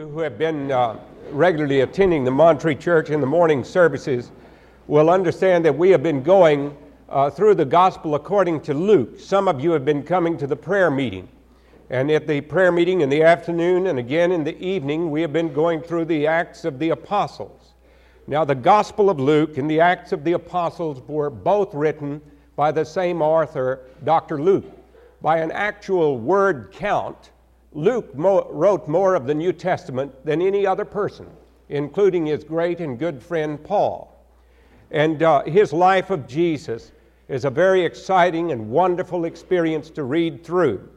you who have been uh, regularly attending the Montreat Church in the morning services will understand that we have been going uh, through the gospel according to Luke. Some of you have been coming to the prayer meeting. And at the prayer meeting in the afternoon and again in the evening, we have been going through the Acts of the Apostles. Now, the Gospel of Luke and the Acts of the Apostles were both written by the same author, Dr. Luke. By an actual word count, Luke mo- wrote more of the New Testament than any other person, including his great and good friend Paul. And uh, his life of Jesus is a very exciting and wonderful experience to read through.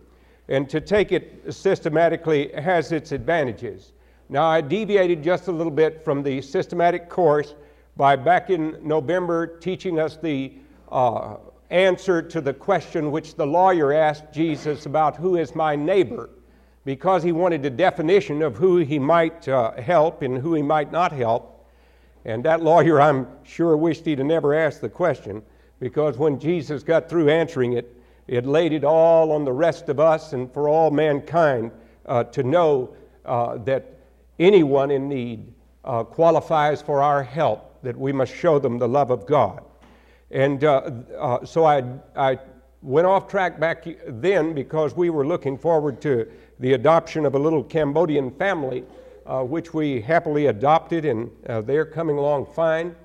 And to take it systematically has its advantages. Now, I deviated just a little bit from the systematic course by back in November teaching us the uh, answer to the question which the lawyer asked Jesus about who is my neighbor because he wanted a definition of who he might uh, help and who he might not help. And that lawyer, I'm sure, wished he'd never asked the question because when Jesus got through answering it, it laid it all on the rest of us and for all mankind uh, to know uh, that anyone in need uh, qualifies for our help, that we must show them the love of God. And uh, uh, so I, I went off track back then because we were looking forward to the adoption of a little Cambodian family, uh, which we happily adopted, and uh, they're coming along fine.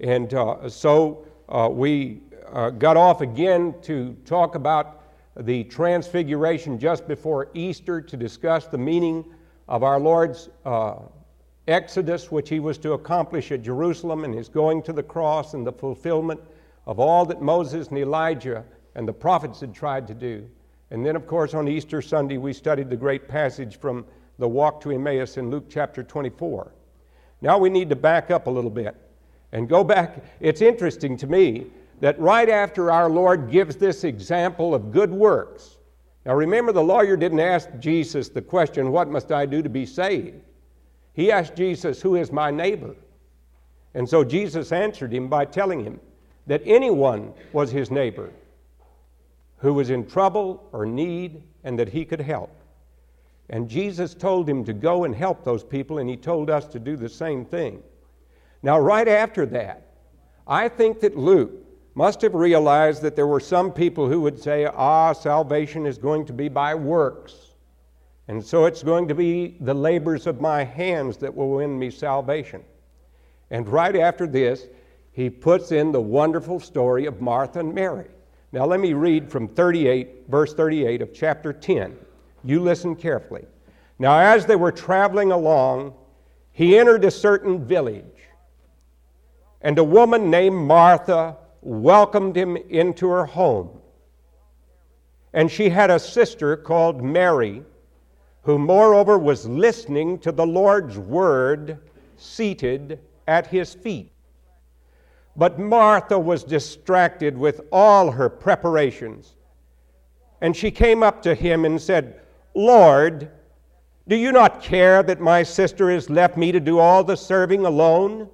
And uh, so uh, we uh, got off again to talk about the transfiguration just before Easter to discuss the meaning of our Lord's exodus, which he was to accomplish at Jerusalem, and his going to the cross and the fulfillment of all that Moses and Elijah and the prophets had tried to do. And then, of course, on Easter Sunday, we studied the great passage from the walk to Emmaus in Luke chapter 24. Now we need to back up a little bit and go back. It's interesting to me that right after our Lord gives this example of good works, now remember, the lawyer didn't ask Jesus the question, What must I do to be saved? He asked Jesus, Who is my neighbor? And so Jesus answered him by telling him that anyone was his neighbor who was in trouble or need and that he could help. And Jesus told him to go and help those people, and he told us to do the same thing. Now, right after that, I think that Luke must have realized that there were some people who would say, ah, salvation is going to be by works. And so it's going to be the labors of my hands that will win me salvation. And right after this, he puts in the wonderful story of Martha and Mary. Now, let me read from 38, verse 38 of chapter 10. You listen carefully. Now, as they were traveling along, he entered a certain village, and a woman named Martha welcomed him into her home. And she had a sister called Mary, who moreover was listening to the Lord's word seated at his feet. But Martha was distracted with all her preparations. And she came up to him and said, Lord, do you not care that my sister has left me to do all the serving alone?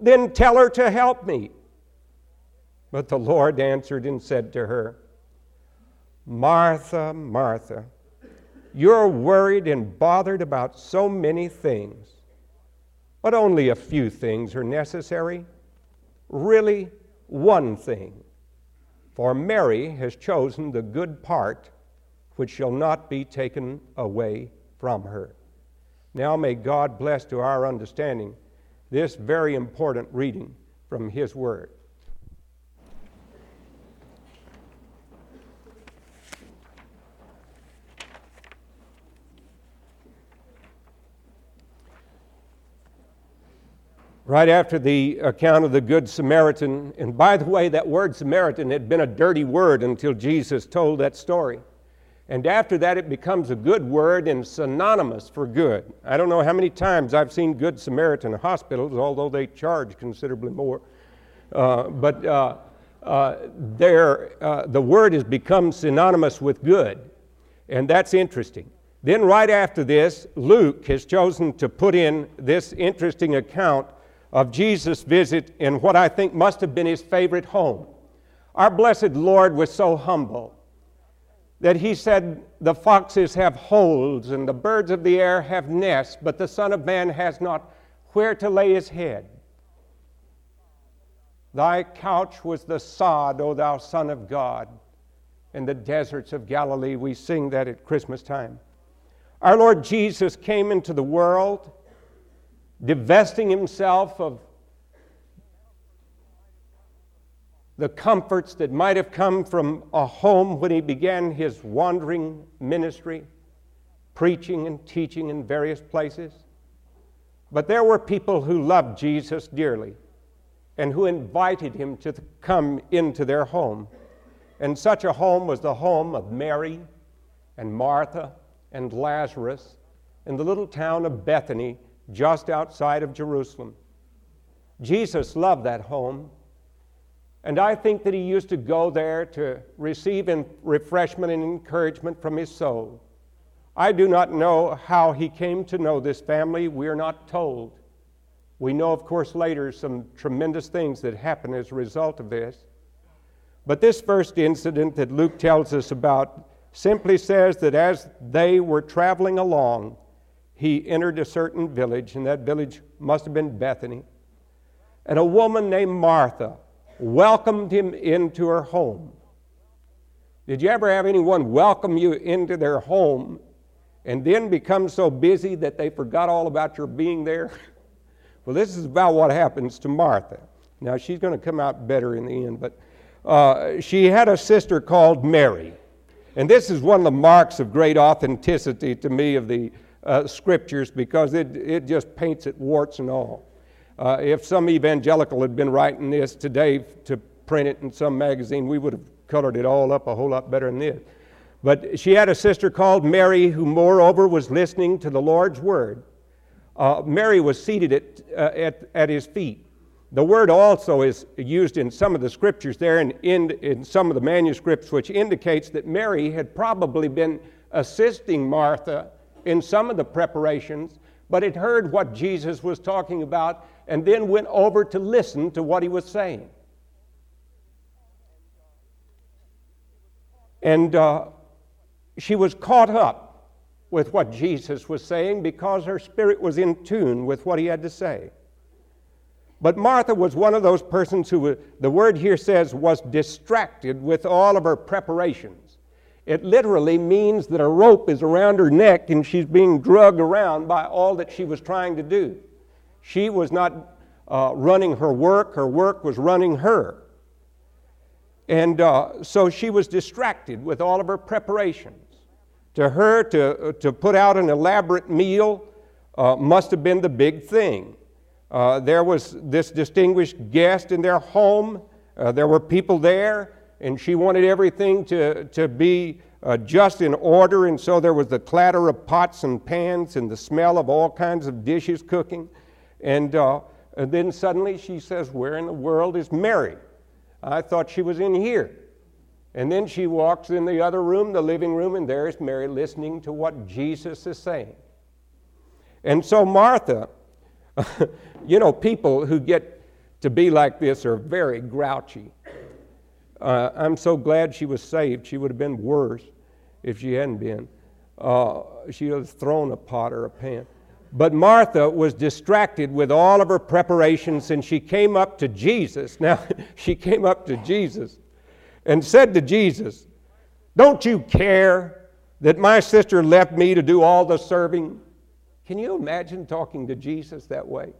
Then tell her to help me. But the Lord answered and said to her, Martha, Martha, you're worried and bothered about so many things, but only a few things are necessary really one thing. For Mary has chosen the good part which shall not be taken away from her. Now may God bless to our understanding this very important reading from His Word. Right after the account of the Good Samaritan. And by the way, that word Samaritan had been a dirty word until Jesus told that story. And after that, it becomes a good word and synonymous for good. I don't know how many times I've seen Good Samaritan hospitals, although they charge considerably more. Uh, but uh, uh, uh, the word has become synonymous with good. And that's interesting. Then, right after this, Luke has chosen to put in this interesting account of Jesus' visit in what I think must have been his favorite home. Our blessed Lord was so humble that he said, The foxes have holes and the birds of the air have nests, but the Son of Man has not where to lay his head. Thy couch was the sod, O thou Son of God. In the deserts of Galilee, we sing that at Christmas time. Our Lord Jesus came into the world, divesting himself of the comforts that might have come from a home when he began his wandering ministry, preaching and teaching in various places. But there were people who loved Jesus dearly and who invited him to come into their home. And such a home was the home of Mary and Martha and Lazarus in the little town of Bethany just outside of Jerusalem. Jesus loved that home and I think that he used to go there to receive refreshment and encouragement from his soul. I do not know how he came to know this family. We are not told. We know, of course, later some tremendous things that happened as a result of this. But this first incident that Luke tells us about simply says that as they were traveling along, he entered a certain village, and that village must have been Bethany. And a woman named Martha welcomed him into her home. Did you ever have anyone welcome you into their home and then become so busy that they forgot all about your being there? well, this is about what happens to Martha. Now, she's going to come out better in the end, but uh, she had a sister called Mary. And this is one of the marks of great authenticity to me of the uh, scriptures because it, it just paints it warts and all. Uh, if some evangelical had been writing this today to print it in some magazine, we would have colored it all up a whole lot better than this. But she had a sister called Mary who, moreover, was listening to the Lord's word. Uh, Mary was seated at, uh, at, at his feet. The word also is used in some of the scriptures there and in, in some of the manuscripts, which indicates that Mary had probably been assisting Martha in some of the preparations, but it heard what Jesus was talking about and then went over to listen to what he was saying. And uh, she was caught up with what Jesus was saying because her spirit was in tune with what he had to say. But Martha was one of those persons who, the word here says, was distracted with all of her preparations. It literally means that a rope is around her neck and she's being drugged around by all that she was trying to do. She was not uh, running her work, her work was running her. And uh, so she was distracted with all of her preparations. To her, to, to put out an elaborate meal uh, must have been the big thing. Uh, there was this distinguished guest in their home, uh, there were people there, and she wanted everything to, to be uh, just in order, and so there was the clatter of pots and pans and the smell of all kinds of dishes cooking. And, uh, and then suddenly she says, Where in the world is Mary? I thought she was in here. And then she walks in the other room, the living room, and there is Mary listening to what Jesus is saying. And so Martha, you know, people who get to be like this are very grouchy. Uh, I'm so glad she was saved. She would have been worse if she hadn't been. Uh, she would have thrown a pot or a pan. But Martha was distracted with all of her preparations, and she came up to Jesus. Now, she came up to Jesus and said to Jesus, Don't you care that my sister left me to do all the serving? Can you imagine talking to Jesus that way?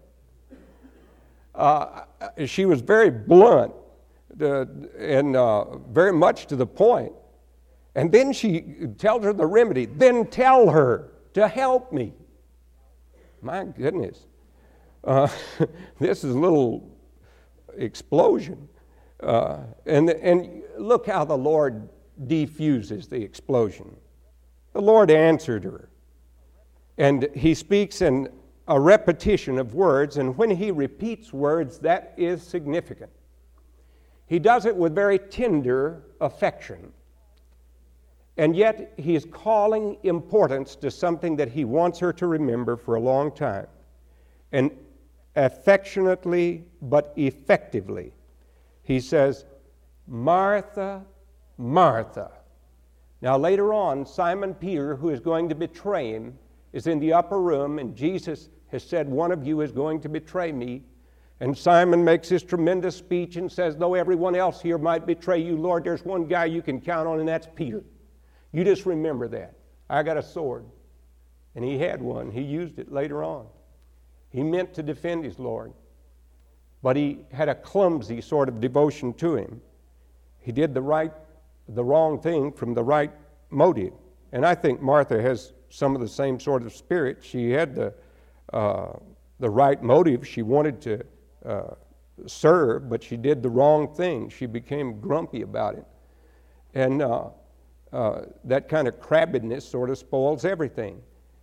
Uh, she was very blunt uh, and uh, very much to the point. And then she tells her the remedy. Then tell her to help me. My goodness. Uh, this is a little explosion. Uh, and, and look how the Lord defuses the explosion. The Lord answered her. And he speaks in a repetition of words, and when he repeats words, that is significant. He does it with very tender affection. And yet, he is calling importance to something that he wants her to remember for a long time. And affectionately but effectively, he says, Martha, Martha, Now, later on, Simon Peter, who is going to betray him, is in the upper room, and Jesus has said, One of you is going to betray me. And Simon makes his tremendous speech and says, Though everyone else here might betray you, Lord, there's one guy you can count on, and that's Peter. You just remember that. I got a sword. And he had one. He used it later on. He meant to defend his Lord, but he had a clumsy sort of devotion to him. He did the right, the wrong thing from the right motive. And I think Martha has some of the same sort of spirit. She had the, uh, the right motive. She wanted to serve, but she did the wrong thing. She became grumpy about it. And uh, uh that kind of crabbedness sort of spoils everything.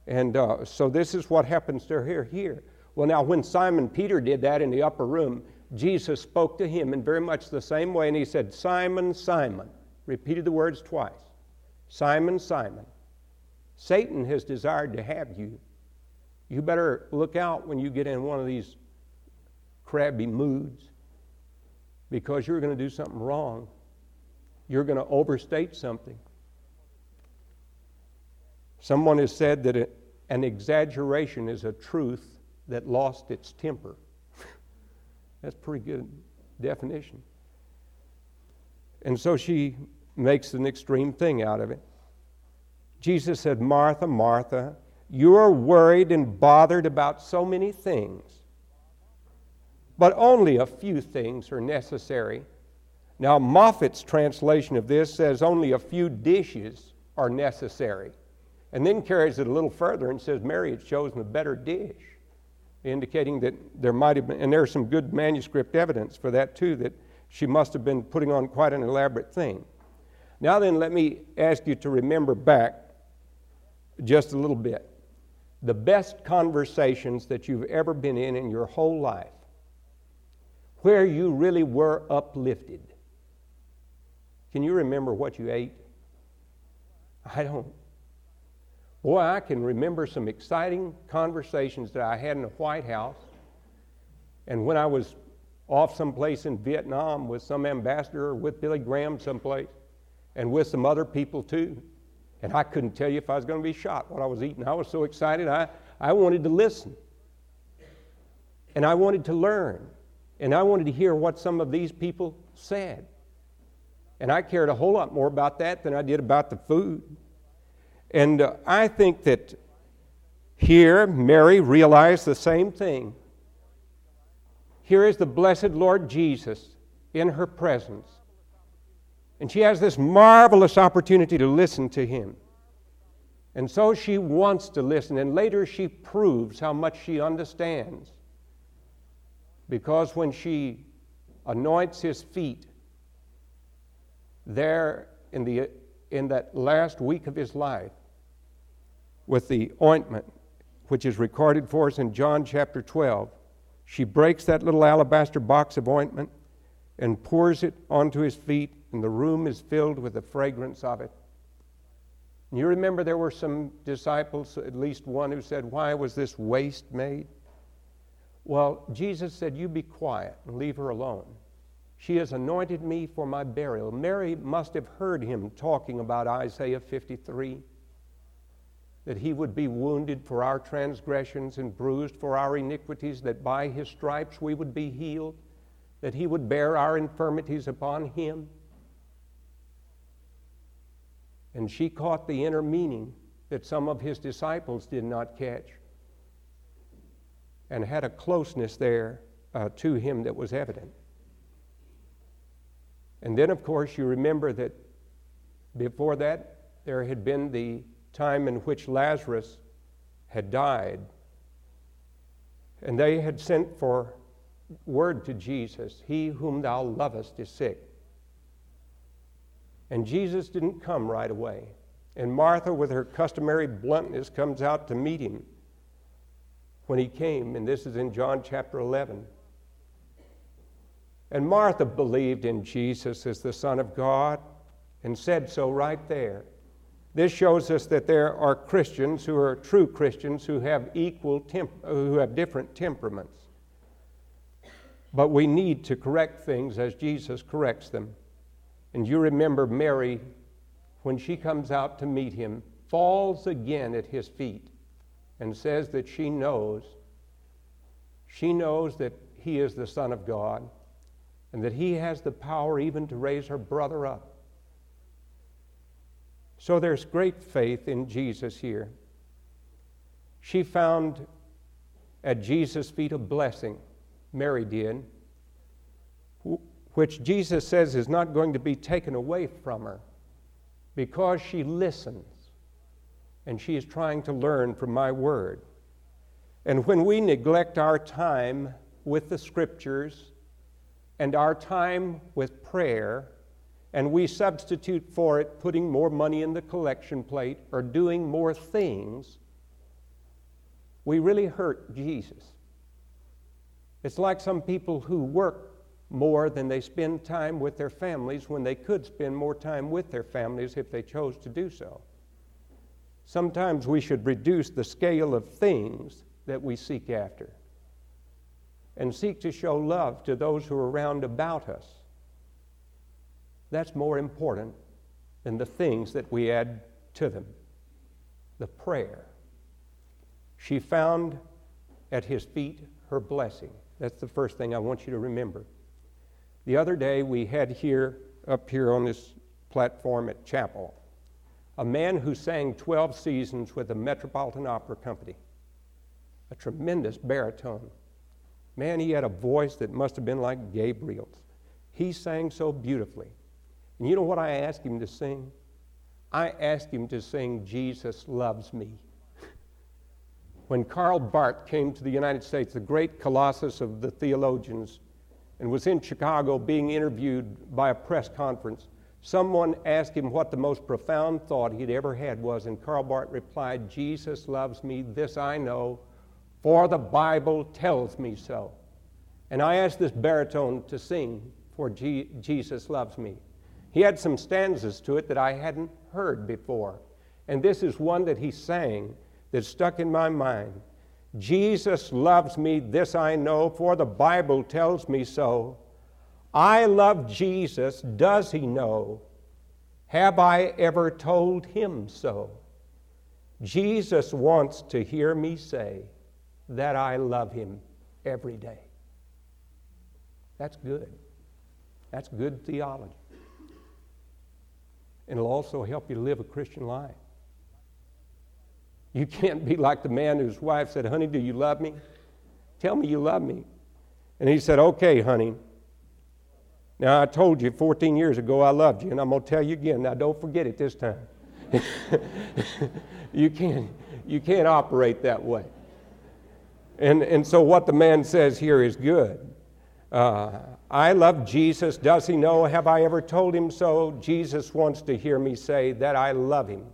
And uh, so this is what happens to her here. Well, now, when Simon Peter did that in the upper room, Jesus spoke to him in very much the same way, and he said, Simon, Simon. Repeated the words twice Simon, Simon. Satan has desired to have you. You better look out when you get in one of these crabby moods because you're going to do something wrong. You're going to overstate something. Someone has said that an exaggeration is a truth that lost its temper. That's pretty good definition. And so she makes an extreme thing out of it. Jesus said, Martha, Martha, you're worried and bothered about so many things, but only a few things are necessary. Now, Moffatt's translation of this says only a few dishes are necessary, and then carries it a little further and says Mary had chosen a better dish, indicating that there might have been, and there's some good manuscript evidence for that too, that she must have been putting on quite an elaborate thing. Now, then, let me ask you to remember back just a little bit. The best conversations that you've ever been in in your whole life, where you really were uplifted. Can you remember what you ate? I don't. Boy, I can remember some exciting conversations that I had in the White House. And when I was off someplace in Vietnam with some ambassador with Billy Graham someplace, and with some other people too. And I couldn't tell you if I was going to be shot what I was eating. I was so excited, I, I wanted to listen. And I wanted to learn. And I wanted to hear what some of these people said. And I cared a whole lot more about that than I did about the food. And uh, I think that here Mary realized the same thing. Here is the blessed Lord Jesus in her presence. And she has this marvelous opportunity to listen to him. And so she wants to listen, and later she proves how much she understands. Because when she anoints his feet there in, the, in that last week of his life with the ointment, which is recorded for us in John chapter 12, she breaks that little alabaster box of ointment and pours it onto his feet and the room is filled with the fragrance of it. And you remember there were some disciples, at least one, who said, Why was this waste made? Well, Jesus said, You be quiet and leave her alone. She has anointed me for my burial. Mary must have heard him talking about Isaiah 53 that he would be wounded for our transgressions and bruised for our iniquities, that by his stripes we would be healed, that he would bear our infirmities upon him. And she caught the inner meaning that some of his disciples did not catch and had a closeness there uh, to him that was evident. And then, of course, you remember that before that, there had been the time in which Lazarus had died. And they had sent for word to Jesus He whom thou lovest is sick. And Jesus didn't come right away. And Martha, with her customary bluntness, comes out to meet him when he came. And this is in John chapter 11. And Martha believed in Jesus as the Son of God and said so right there. This shows us that there are Christians who are true Christians who have equal temp- uh, who have different temperaments. But we need to correct things as Jesus corrects them. And you remember Mary when she comes out to meet him, falls again at his feet and says that she knows, she knows that he is the Son of God and that he has the power even to raise her brother up. So there's great faith in Jesus here. She found at Jesus' feet a blessing, Mary did, which Jesus says is not going to be taken away from her because she listens and she is trying to learn from my word. And when we neglect our time with the scriptures and our time with prayer, and we substitute for it putting more money in the collection plate or doing more things, we really hurt Jesus. It's like some people who work more than they spend time with their families when they could spend more time with their families if they chose to do so. Sometimes we should reduce the scale of things that we seek after and seek to show love to those who are around about us. That's more important than the things that we add to them. The prayer. She found at his feet her blessing. That's the first thing I want you to remember. The other day we had here, up here on this platform at chapel, a man who sang 12 seasons with the Metropolitan Opera Company, a tremendous baritone. Man, he had a voice that must have been like Gabriel's. He sang so beautifully. And you know what I asked him to sing? I asked him to sing Jesus Loves Me. when Karl Barth came to the United States, the great colossus of the theologians, and was in Chicago being interviewed by a press conference, Someone asked him what the most profound thought he'd ever had was, and Karl Barth replied, Jesus loves me, this I know, for the Bible tells me so. And I asked this baritone to sing, For G- Jesus Loves Me. He had some stanzas to it that I hadn't heard before. And this is one that he sang that stuck in my mind. Jesus loves me, this I know, for the Bible tells me so. I love Jesus, does he know? Have I ever told him so? Jesus wants to hear me say that I love him every day. That's good. That's good theology. And it'll also help you live a Christian life. You can't be like the man whose wife said, Honey, do you love me? Tell me you love me. And he said, Okay, honey. Now, I told you 14 years ago I loved you, and I'm going to tell you again. Now, don't forget it this time. you, can't, you can't operate that way. And, and so, what the man says here is good. Uh, I love Jesus. Does he know? Have I ever told him so? Jesus wants to hear me say that I love him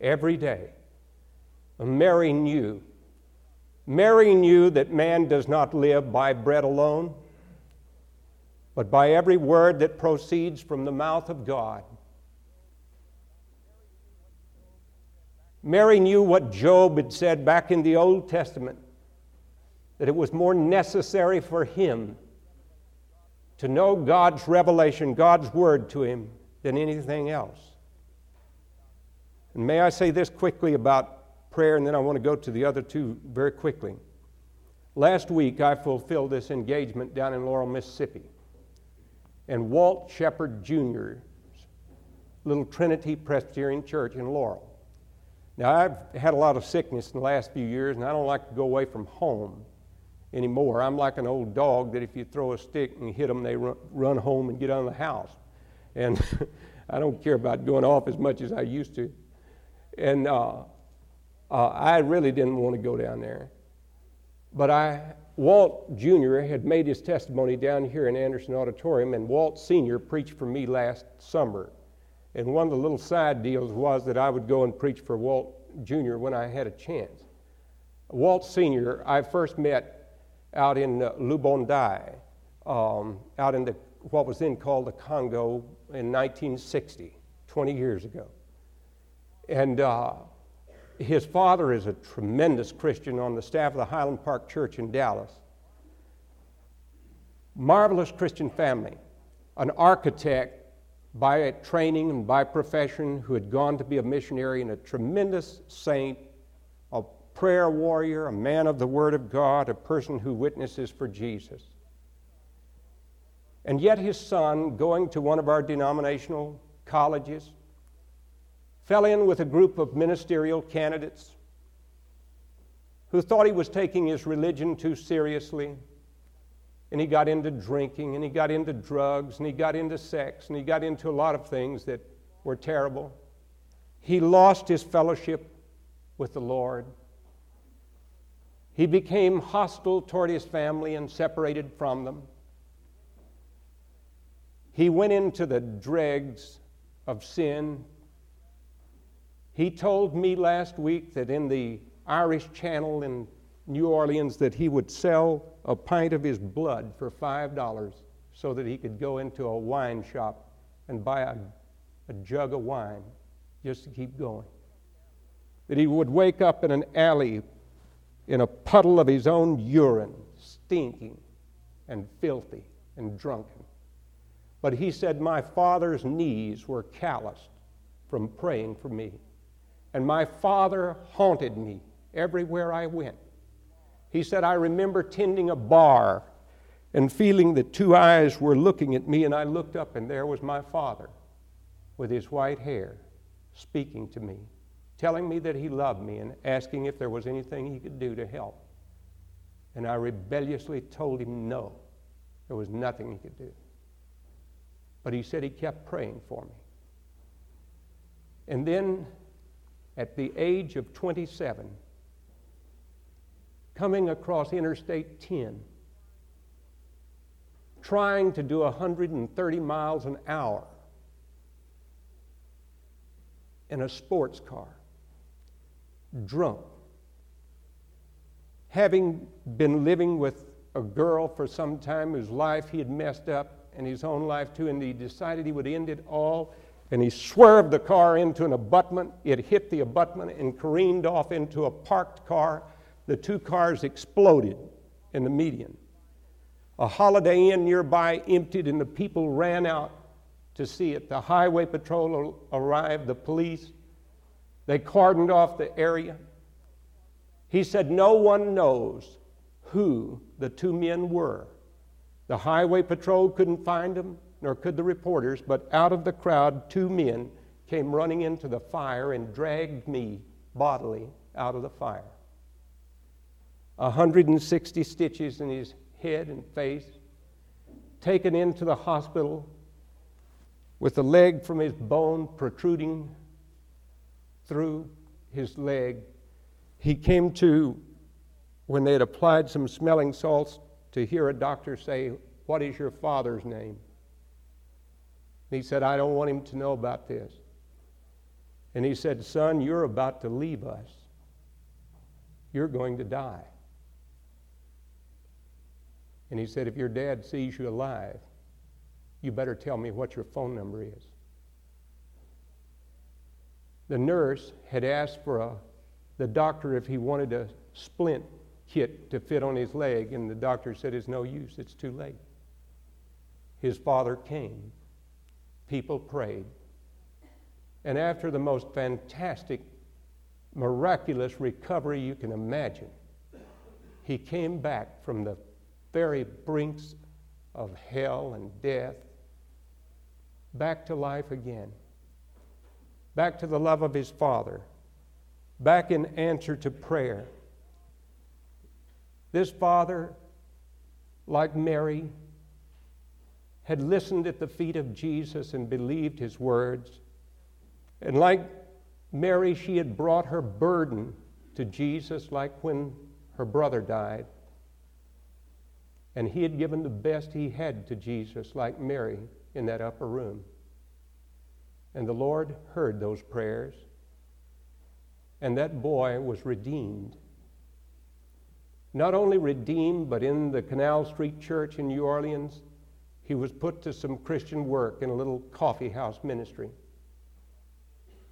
every day. Mary knew. Mary knew that man does not live by bread alone but by every word that proceeds from the mouth of God. Mary knew what Job had said back in the Old Testament that it was more necessary for him to know God's revelation, God's word to him, than anything else. And may I say this quickly about prayer, and then I want to go to the other two very quickly. Last week, I fulfilled this engagement down in Laurel, Mississippi and Walt Shepard Jr.'s little Trinity Presbyterian Church in Laurel. Now, I've had a lot of sickness in the last few years, and I don't like to go away from home anymore. I'm like an old dog that if you throw a stick and hit them, they run home and get out of the house. And I don't care about going off as much as I used to. And uh, uh, I really didn't want to go down there. But I Walt Jr. had made his testimony down here in Anderson Auditorium, and Walt Sr. preached for me last summer. And one of the little side deals was that I would go and preach for Walt Jr. when I had a chance. Walt Sr., I first met out in uh, Lubondai, um, out in the, what was then called the Congo in 1960, 20 years ago. And uh, his father is a tremendous Christian on the staff of the Highland Park Church in Dallas. Marvelous Christian family. An architect by training and by profession, who had gone to be a missionary and a tremendous saint, a prayer warrior, a man of the Word of God, a person who witnesses for Jesus. And yet, his son, going to one of our denominational colleges, fell in with a group of ministerial candidates who thought he was taking his religion too seriously. And he got into drinking, and he got into drugs, and he got into sex, and he got into a lot of things that were terrible. He lost his fellowship with the Lord. He became hostile toward his family and separated from them. He went into the dregs of sin. He told me last week that in the Irish Channel in New Orleans that he would sell a pint of his blood for $5 so that he could go into a wine shop and buy a, a jug of wine just to keep going. That he would wake up in an alley in a puddle of his own urine, stinking and filthy and drunken. But he said, My father's knees were calloused from praying for me. And my father haunted me everywhere I went. He said, I remember tending a bar and feeling that two eyes were looking at me, and I looked up, and there was my father with his white hair speaking to me, telling me that he loved me, and asking if there was anything he could do to help. And I rebelliously told him no, there was nothing he could do. But he said he kept praying for me. And then, at the age of 27, coming across Interstate 10, trying to do 130 miles an hour in a sports car, drunk, having been living with a girl for some time whose life he had messed up in his own life too, and he decided he would end it all. And he swerved the car into an abutment. It hit the abutment and careened off into a parked car. The two cars exploded in the median. A Holiday Inn nearby emptied, and the people ran out to see it. The highway patrol arrived, the police. They cordoned off the area. He said, No one knows who the two men were. The highway patrol couldn't find them, nor could the reporters, but out of the crowd, two men came running into the fire and dragged me bodily out of the fire. 160 stitches in his head and face, taken into the hospital with the leg from his bone protruding through his leg. He came to when they had applied some smelling salts to hear a doctor say, What is your father's name? And he said, I don't want him to know about this. And he said, Son, you're about to leave us. You're going to die. And he said, If your dad sees you alive, you better tell me what your phone number is. The nurse had asked for a, the doctor if he wanted a splint kit to fit on his leg, and the doctor said, It's no use, it's too late. His father came. People prayed. And after the most fantastic, miraculous recovery you can imagine, he came back from the very brinks of hell and death back to life again, back to the love of his father, back in answer to prayer this father, like Mary, had listened at the feet of Jesus and believed his words. And like Mary, she had brought her burden to Jesus, like when her brother died. And he had given the best he had to Jesus, like Mary in that upper room. And the Lord heard those prayers, and that boy was redeemed not only redeemed, but in the Canal Street Church in New Orleans, he was put to some Christian work in a little coffee house ministry.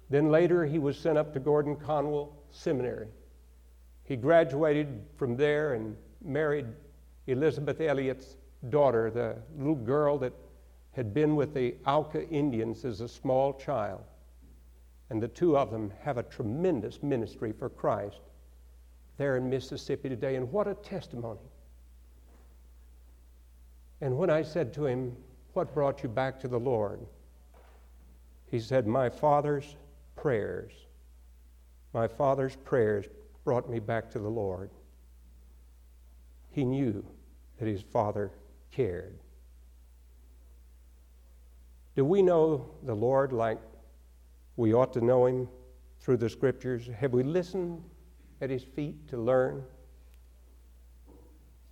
Then later, he was sent up to Gordon Conwell Seminary. He graduated from there and married Elizabeth Elliot's daughter, the little girl that had been with the Auca Indians as a small child. And the two of them have a tremendous ministry for Christ there in Mississippi today. And what a testimony. And when I said to him, What brought you back to the Lord? He said, My father's prayers. My father's prayers brought me back to the Lord. He knew that his father cared. Do we know the Lord like we ought to know him through the scriptures? Have we listened at his feet to learn?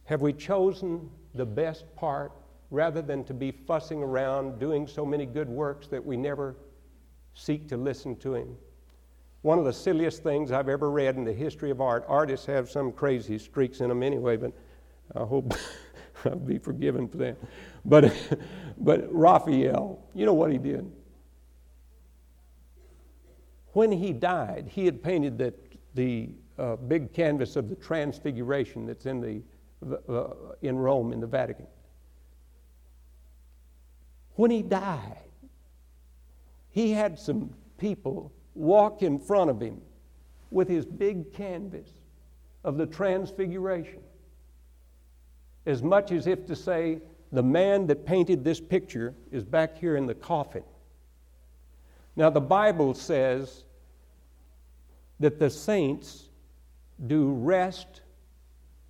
Have we chosen the best part rather than to be fussing around doing so many good works that we never seek to listen to him? One of the silliest things I've ever read in the history of art, artists have some crazy streaks in them anyway, but I hope I'll be forgiven for that. But, but Raphael, you know what he did? When he died, he had painted the, the uh, big canvas of the Transfiguration that's in, the, in Rome, in the Vatican. When he died, he had some people walk in front of him with his big canvas of the Transfiguration as much as if to say, the man that painted this picture is back here in the coffin. Now, the Bible says that the saints do rest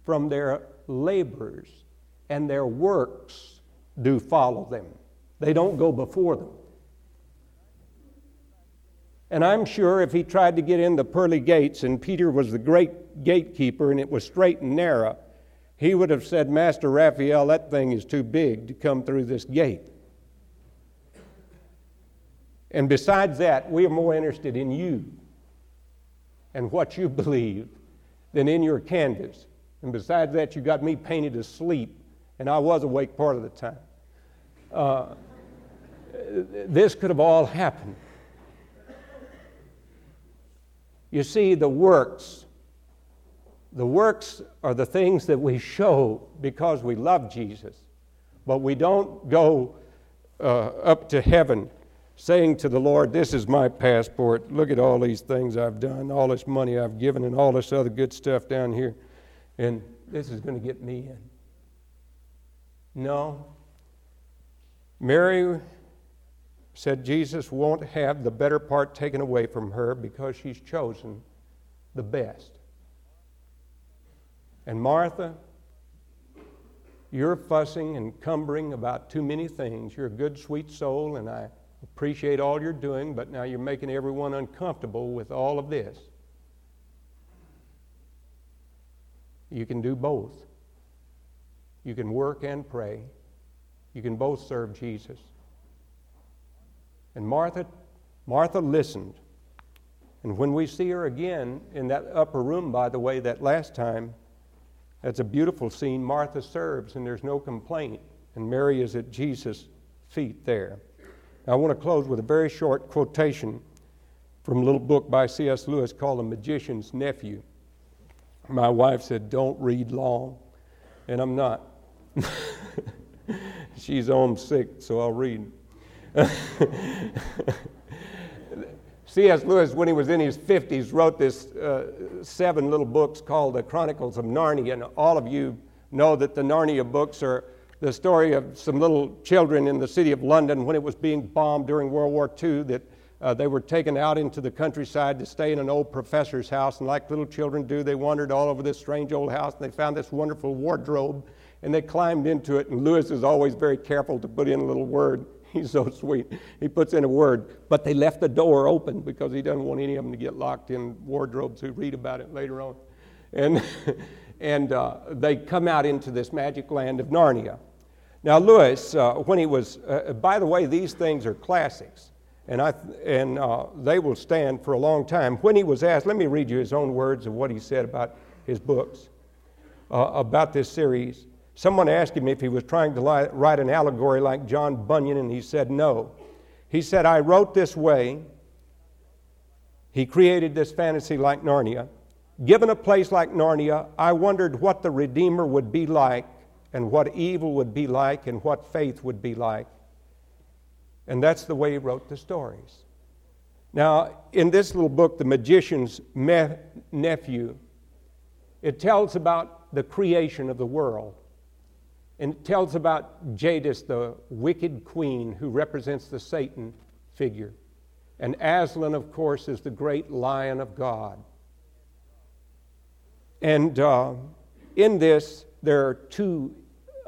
from their labors, and their works do follow them. They don't go before them. And I'm sure if he tried to get in the pearly gates, and Peter was the great gatekeeper, and it was straight and narrow, he would have said, Master Raphael, that thing is too big to come through this gate. And besides that, we are more interested in you and what you believe than in your canvas. And besides that, you got me painted asleep, and I was awake part of the time. Uh, this could have all happened. You see, the works the works are the things that we show because we love Jesus, but we don't go uh, up to heaven saying to the Lord, This is my passport. Look at all these things I've done, all this money I've given, and all this other good stuff down here, and this is going to get me in. No. Mary said Jesus won't have the better part taken away from her because she's chosen the best. And Martha, you're fussing and cumbering about too many things. You're a good, sweet soul, and I appreciate all you're doing, but now you're making everyone uncomfortable with all of this. You can do both. You can work and pray. You can both serve Jesus. And Martha, Martha listened. And when we see her again in that upper room, by the way, that last time, that's a beautiful scene. Martha serves, and there's no complaint, and Mary is at Jesus' feet there. Now, I want to close with a very short quotation from a little book by C.S. Lewis called The Magician's Nephew. My wife said, Don't read long, and I'm not. She's homesick, so I'll read. C.S. Lewis, when he was in his 50s, wrote this uh, seven little books called The Chronicles of Narnia. And all of you know that the Narnia books are the story of some little children in the city of London when it was being bombed during World War II, that uh, they were taken out into the countryside to stay in an old professor's house. And like little children do, they wandered all over this strange old house and they found this wonderful wardrobe and they climbed into it. And Lewis is always very careful to put in a little word He's so sweet. He puts in a word, but they left the door open because he doesn't want any of them to get locked in wardrobes who read about it later on. And, and uh, they come out into this magic land of Narnia. Now, Lewis, uh, when he was, uh, by the way, these things are classics, and, I, and uh, they will stand for a long time. When he was asked, let me read you his own words of what he said about his books, uh, about this series. Someone asked him if he was trying to lie, write an allegory like John Bunyan, and he said no. He said, I wrote this way. He created this fantasy like Narnia. Given a place like Narnia, I wondered what the Redeemer would be like, and what evil would be like, and what faith would be like. And that's the way he wrote the stories. Now, in this little book, The Magician's Me- Nephew, it tells about the creation of the world. And it tells about Jadis, the wicked queen who represents the Satan figure. And Aslan, of course, is the great lion of God. And uh, in this, there are two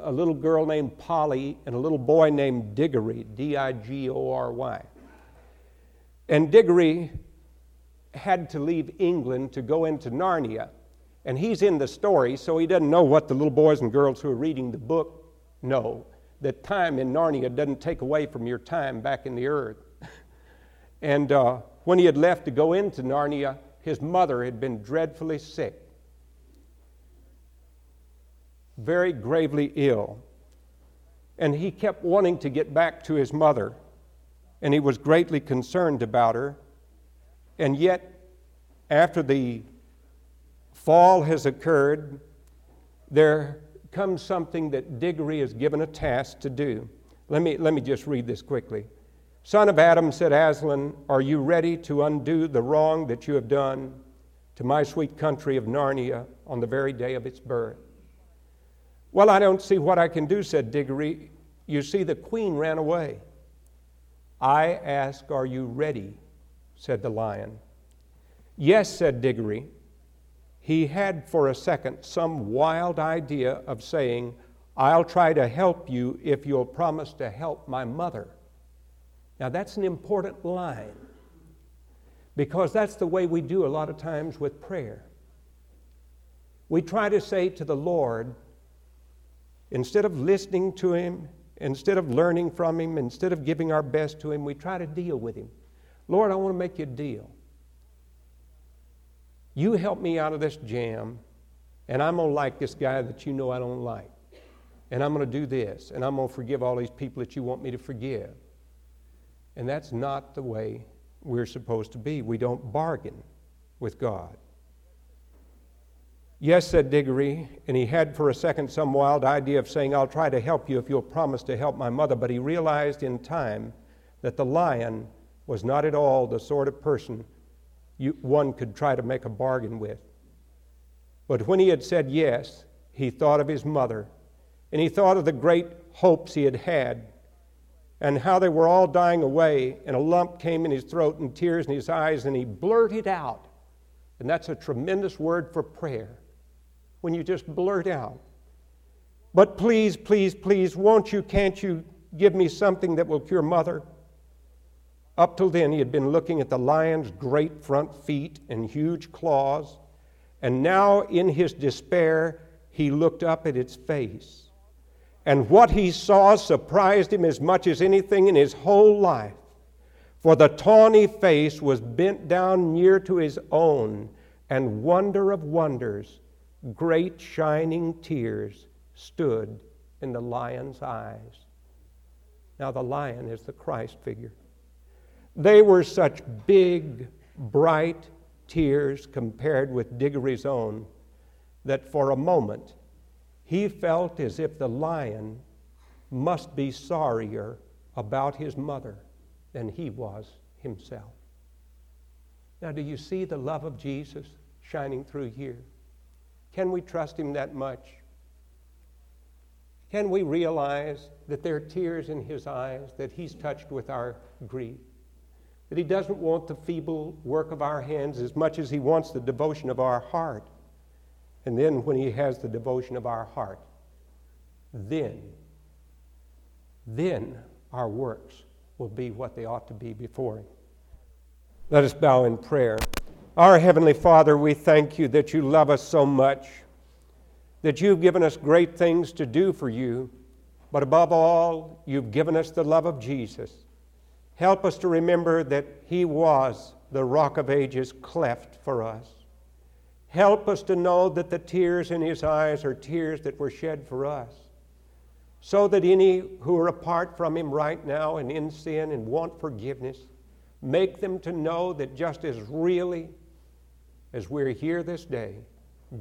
a little girl named Polly and a little boy named Diggory, D I G O R Y. And Diggory had to leave England to go into Narnia. And he's in the story, so he doesn't know what the little boys and girls who are reading the book know that time in Narnia doesn't take away from your time back in the earth. and uh, when he had left to go into Narnia, his mother had been dreadfully sick, very gravely ill. And he kept wanting to get back to his mother and he was greatly concerned about her. And yet, after the fall has occurred, there comes something that Diggory is given a task to do. Let me, let me just read this quickly. Son of Adam, said Aslan, are you ready to undo the wrong that you have done to my sweet country of Narnia on the very day of its birth? Well, I don't see what I can do, said Diggory. You see, the queen ran away. I ask, Are you ready? said the lion. Yes, said Diggory. He had for a second some wild idea of saying, I'll try to help you if you'll promise to help my mother. Now, that's an important line because that's the way we do a lot of times with prayer. We try to say to the Lord, instead of listening to Him Instead of learning from Him, instead of giving our best to Him, we try to deal with Him. Lord, I want to make you a deal. You help me out of this jam, and I'm going to like this guy that you know I don't like. And I'm going to do this, and I'm going to forgive all these people that you want me to forgive. And that's not the way we're supposed to be. We don't bargain with God. Yes, said Diggory, and he had for a second some wild idea of saying, I'll try to help you if you'll promise to help my mother. But he realized in time that the lion was not at all the sort of person you, one could try to make a bargain with. But when he had said yes, he thought of his mother, and he thought of the great hopes he had had, and how they were all dying away, and a lump came in his throat and tears in his eyes, and he blurted out. And that's a tremendous word for prayer when you just blurt out, But please, please, please, won't you, can't you give me something that will cure mother? Up till then, he had been looking at the lion's great front feet and huge claws, and now in his despair, he looked up at its face. And what he saw surprised him as much as anything in his whole life. For the tawny face was bent down near to his own, and wonder of wonders, great shining tears stood in the lion's eyes. Now, the lion is the Christ figure. They were such big, bright tears compared with Diggory's own that for a moment he felt as if the lion must be sorrier about his mother than he was himself. Now, do you see the love of Jesus shining through here? Can we trust Him that much? Can we realize that there are tears in His eyes, that He's touched with our grief? That He doesn't want the feeble work of our hands as much as He wants the devotion of our heart. And then, when He has the devotion of our heart, then, then our works will be what they ought to be before Him. Let us bow in prayer. Our Heavenly Father, we thank you that you love us so much, that you've given us great things to do for you, but above all, you've given us the love of Jesus. Help us to remember that He was the rock of ages cleft for us. Help us to know that the tears in His eyes are tears that were shed for us, so that any who are apart from Him right now and in sin and want forgiveness, make them to know that just as really as we're here this day,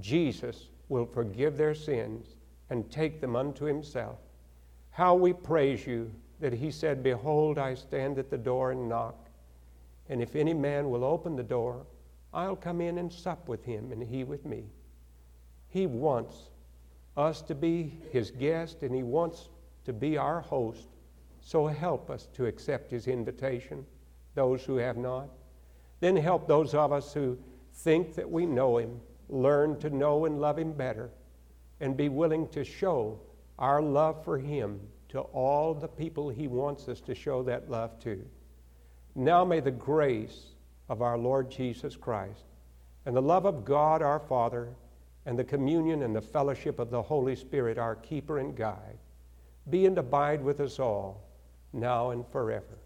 Jesus will forgive their sins and take them unto himself. How we praise you that he said, Behold, I stand at the door and knock. And if any man will open the door, I'll come in and sup with him and he with me. He wants us to be his guest and he wants to be our host. So help us to accept his invitation, those who have not. Then help those of us who think that we know him, learn to know and love him better, and be willing to show our love for him to all the people he wants us to show that love to. Now may the grace of our Lord Jesus Christ and the love of God our Father and the communion and the fellowship of the Holy Spirit, our keeper and guide, be and abide with us all, now and forever.